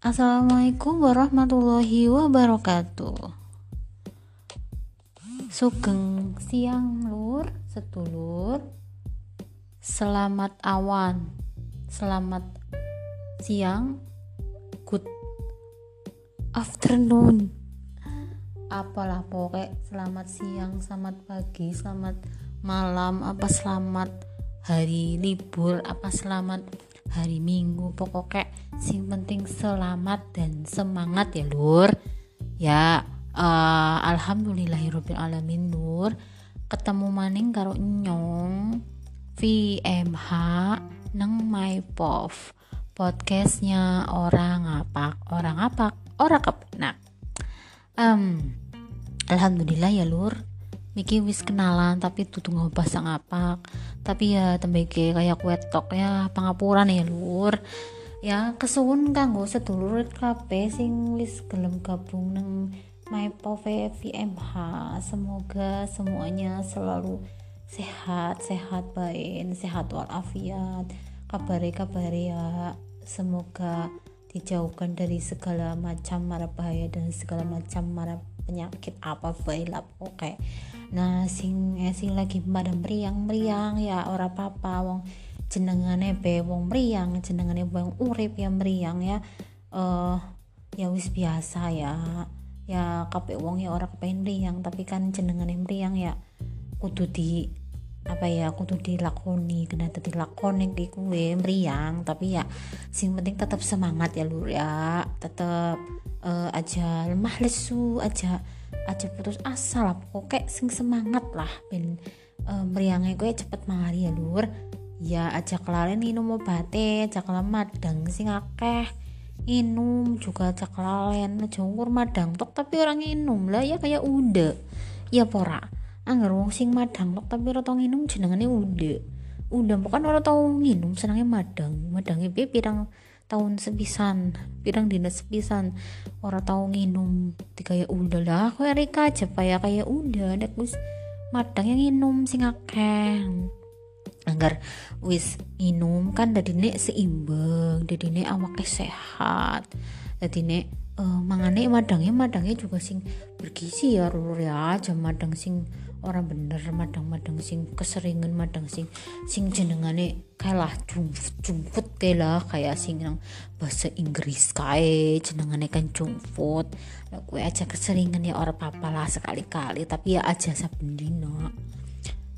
Assalamualaikum warahmatullahi wabarakatuh. Sugeng siang lur setulur. Selamat awan. Selamat siang. Good afternoon. Apalah pokoknya selamat siang Selamat pagi Selamat malam Apa selamat hari libur Apa selamat hari minggu Pokoknya sing penting selamat dan semangat ya lur. Ya uh, alhamdulillahirobbil alamin lur. Ketemu maning karo nyong VMH neng my pov podcastnya orang apa orang apa orang kepenak um, alhamdulillah ya lur. Miki wis kenalan tapi tutu ngebahas ngapak tapi ya tembeke kayak kue tok ya pangapuran ya lur ya kesuwun kanggo sedulur kabeh sing wis gelem gabung nang MyPove VMH semoga semuanya selalu sehat sehat baik sehat walafiat. Kabare kabare ya semoga dijauhkan dari segala macam mara bahaya dan segala macam mara penyakit apa baik lah oke nah sing eh, sing lagi pada meriang meriang ya ora apa-apa wong jenengane be wong meriang jenengane wong urip ya meriang ya. Uh, ya wis biasa ya. Ya kape wong ya orang kepengen meriang tapi kan jenengane meriang ya kudu di apa ya kudu dilakoni kena lakoni ki kue meriang tapi ya sing penting tetap semangat ya lur ya. Tetap uh, aja lemah lesu aja aja putus asa lah. Pokoknya sing semangat lah ben uh, meriangnya gue cepet mari ya lur ya aja kelalen minum aja madang sing akeh. Inum juga aja kelalen aja ukur madang tok tapi orang inum lah ya kayak udah ya pora anggar wong sing madang tok tapi ora tau nginum jenengane udah udah bukan orang tau nginum senangnya madang. Madangnya piye? Pirang tahun sepisan pirang dinas sepisan orang tau nginum di kayak udah lah kayak Rika aja ya kayak udah wis madang yang nginum sing akeh agar wis minum kan dari nek seimbang dari nek awaknya sehat. Dari nek uh, mangane madangnya madangnya juga sing bergizi ya rur ya. Aja madang sing orang bener madang-madang sing keseringan madang sing sing jenengane kalah jumput jumput kayak kayak sing yang bahasa Inggris kae jenengane kan nah, gue aja keseringan ya orang papa lah sekali-kali. Tapi ya aja saben dino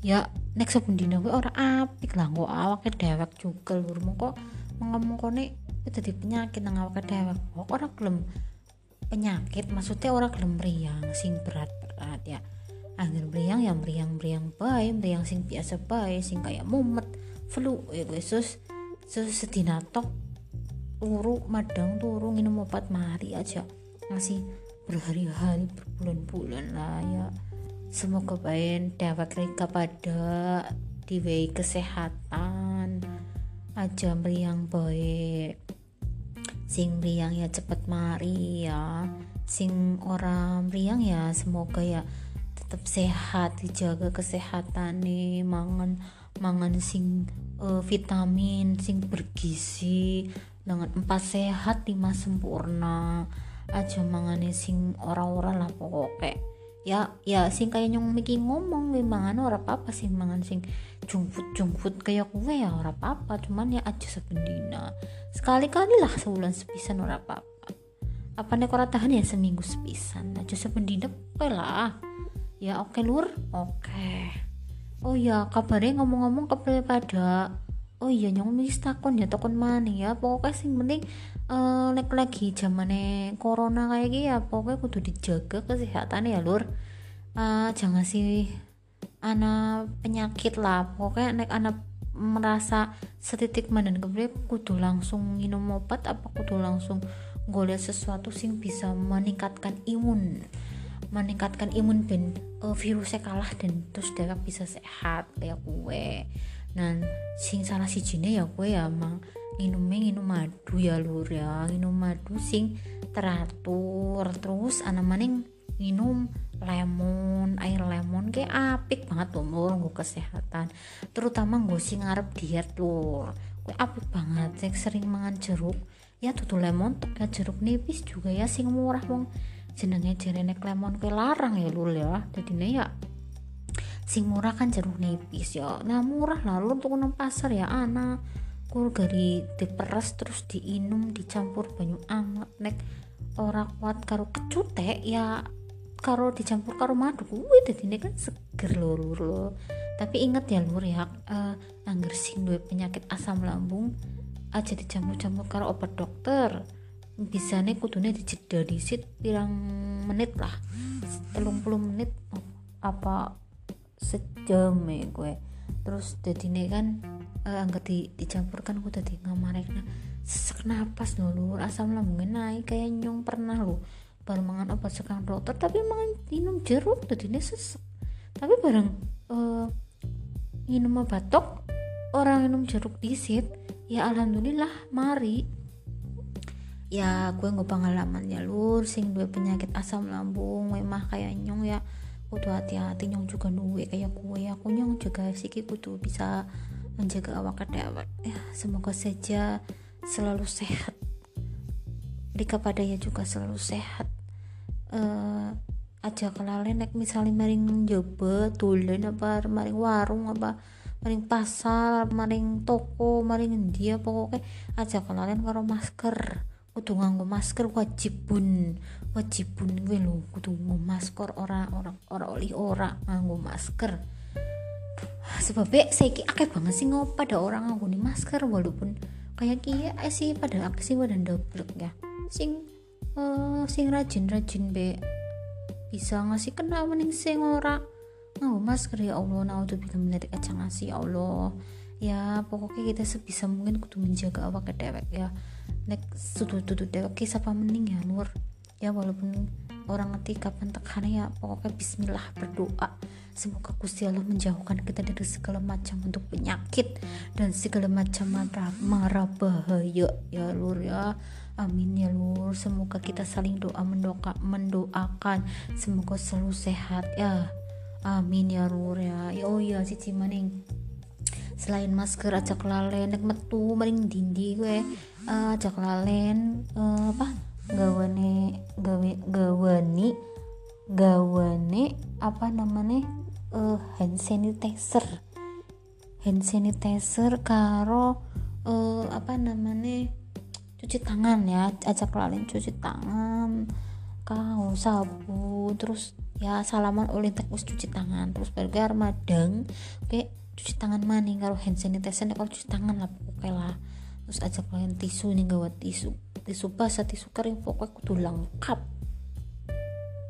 ya next saben dino gue orang apik lah kok awake dewek juga lur kok ngomong kone itu di penyakit nang awake dewek kok orang gelem penyakit maksudnya orang gelem meriang sing berat-berat ya. Angin meriang ya meriang meriang baik meriang sing biasa baik sing kayak mumet flu ya gue sus sus sedina tok turu madang turu minum obat mari aja. Ngasih berhari-hari berbulan-bulan lah ya semoga baik dapat mereka pada diwei kesehatan. Aja meriang baik. Sing meriang ya cepet mari ya. Sing orang meriang ya semoga ya tetap sehat dijaga kesehatan nih mangan mangan sing uh, vitamin sing bergizi. Dengan empat sehat lima sempurna. Aja mangane sing orang-orang lah pokoknya ya ya sing kayak nyong mikir ngomong memang ora apa-apa sih mangan sing jumput jumput kayak kue ya ora apa-apa cuman ya aja sependina sekali-kali lah sebulan sepisan ora apa-apa. Apa nek ora tahan ya seminggu sepisan aja sependina kue lah. Ya oke lur. Oke. Oh ya kabarnya ngomong-ngomong kepada oh iya nyong wis takon ya takon mana ya. Pokoknya sing penting uh, nek lagi zamane corona kayak gini ya pokoknya kudu dijaga kesehatan ya lur. Uh, jangan sih anak penyakit lah. Pokoknya nek anak merasa setitik mana kemudian kudu langsung minum obat apa kudu langsung golek sesuatu sing bisa meningkatkan imun. Meningkatkan imun ben uh, virusnya kalah dan terus dia bisa sehat kayak gue dan sing salah si jine ya gue ya emang minumnya minum madu ya lur ya. Minum madu sing teratur. Terus anak maning minum lemon air lemon kayak apik banget tuh lur gue kesehatan. Terutama gue sing ngarep diet lur. Gue apik banget sing sering mangan jeruk. Ya tutu lemon tok ya jeruk nipis juga ya sing murah wong. Jenenge jerenek lemon ke larang ya lur ya. Jadi ya sing murah kan jeruk nipis ya. Nah murah lah. Lu tuh nang pasar ya anak kur gari diperes terus diinum dicampur banyu anget. Nek ora kuat karo kecutek ya karo dicampur karo madu kuwi ini kan seger lur lur tapi inget ya lur ya uh, angger sing duwe penyakit asam lambung aja dicampur-campur karo obat dokter. Bisa nih kudunya dijeda disit pirang menit lah. Telung puluh menit apa sejam ya gue. Terus jadi nih kan uh, angkat di, dicampurkan gue tadi ngamarek. Nah sesek napas dulu asam lambungnya naik kayak nyong pernah lo baru mangan obat sekarang dokter tapi mangan minum jeruk tadi nih sesek. Tapi bareng uh, minum obat tok orang minum jeruk disit ya alhamdulillah mari. Ya gue nggak pengalaman ya lur. Sing dua penyakit asam lambung memang kayak nyong ya kudu hati-hati nyong juga duwe kayak ya aku nyong juga sih kudu bisa menjaga awak kedewat ya semoga saja selalu sehat. Rika padanya juga selalu sehat. Uh, aja kelalen nek misalnya maring joba tulen apa maring warung apa maring pasar maring toko maring dia pokoknya aja kenalin karo masker kudu nganggo masker wajibun wajibun gue lo kudu nganggo masker ora ora ora oli ora nganggo masker. Sebabnya saya akeh banget sih ngopo pada orang nganggo nih masker walaupun kayak kia sih pada akeh sih wadah double ya. Sing uh, sing rajin rajin be bisa ngasih kenal mending sing ora oh masker. Ya Allah naudzubillah menarik kacang nasi ya Allah ya pokoknya kita sebisa mungkin kudu menjaga awak dewek ya nek sudu sudu dewek siapa mending ya nur? Ya walaupun orang ngerti kapan tekan ya pokoknya bismillah berdoa. Semoga Gusti Allah menjauhkan kita dari segala macam bentuk penyakit dan segala macam marah, marah bahaya. Ya lur ya. Amin ya lur. Semoga kita saling doa mendoa mendoakan. Semoga selalu sehat ya. Amin ya Nur ya. Ya oh iya si maning selain masker ajak lalen nek metu maring dindi gue. Uh, ajak lalen uh, apa? Gawane gawe gawani gawane apa namanya? Uh, hand sanitizer. Hand sanitizer karo uh, apa namanya? Cuci tangan ya ajak lalen cuci tangan kau sabu terus ya salaman oleh wis cuci tangan terus baru madang oke cuci tangan maning karo hand sanitizer kalau cuci tangan lah pokoknya lah. Terus aja kalian tisu nih gawat tisu tisu basah tisu kering pokoknya kudu lengkap.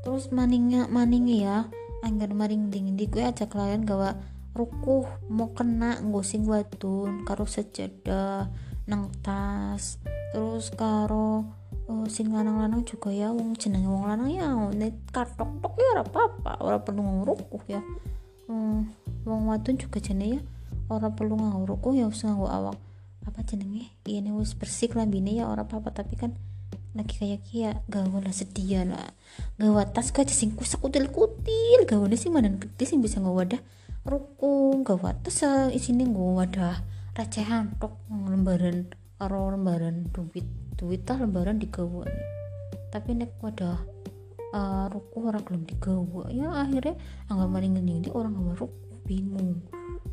Terus maningnya maning ya anggar maring dingin di gue aja kalian gawa rukuh mau kena ngosing wadun karo sejadah nang tas. Terus karo oh, sing lanang-lanang juga ya wong jenenge wong lanang ya net katok tok ya ora apa-apa ora perlu ngurukuh ya. Hmm, wong wadon juga jenenge ya ora perlu ngurukuh ya usah nganggo awak. Apa jenenge? Ini wis bersih lambine ya ora apa-apa. Tapi kan lagi kayak kia gawe lah sedia lah. Gawe tas aja sing kusak kutil kutil gawe sih mana gede sing bisa gawe wadah rukung gawe tas uh, isine gawe wadah recehan tok lembaran karo lembaran duit. Duit tah lembaran digawa tapi nek wadah uh, ruku orang belum digawa ya akhirnya anggap maring ini orang nggak ruku bingung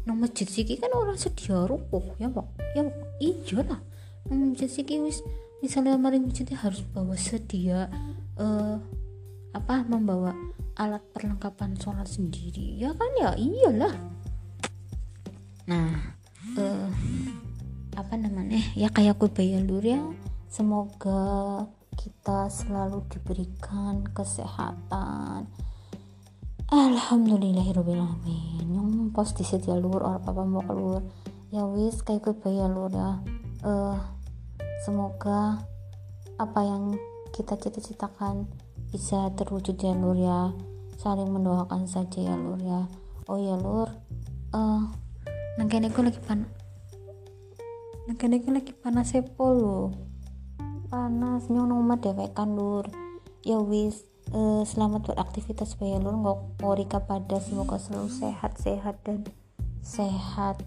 nang masjid siki kan orang sedia ruku ya pak? Ya pak iya lah. Nang masjid siki wis misalnya maring masjidnya harus bawa sedia uh, apa membawa alat perlengkapan sholat sendiri. Ya kan? Ya iyalah. Nah uh, apa namanya? Ya kayak gue bayar dulu ya. Semoga kita selalu diberikan kesehatan Alhamdulillahirobbilalamin yang pos di setia luar orang apa mau keluar ya wis kayak gue bayar lur ya. Uh, semoga apa yang kita cita-citakan bisa terwujud ya lur ya. Saling mendoakan saja ya lur ya. Oh ya lur uh, eh, nangkene gue lagi pan nangkene gue lagi panas sepo panas nyong nang omah dewekan lur. Ya wis uh, selamat beraktivitas supaya lur ngori pada semoga selalu sehat sehat dan sehat.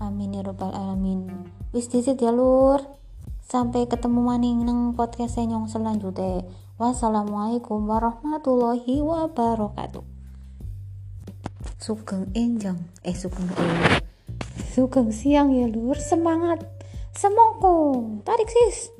Amin ya robbal alamin. Wis disit ya lur. Sampai ketemu maning nang podcast nyong selanjutnya. Wassalamualaikum warahmatullahi wabarakatuh. Sugeng enjang. Eh sugeng enjang sugeng siang ya lur. Semangat. Semongko. Tarik sis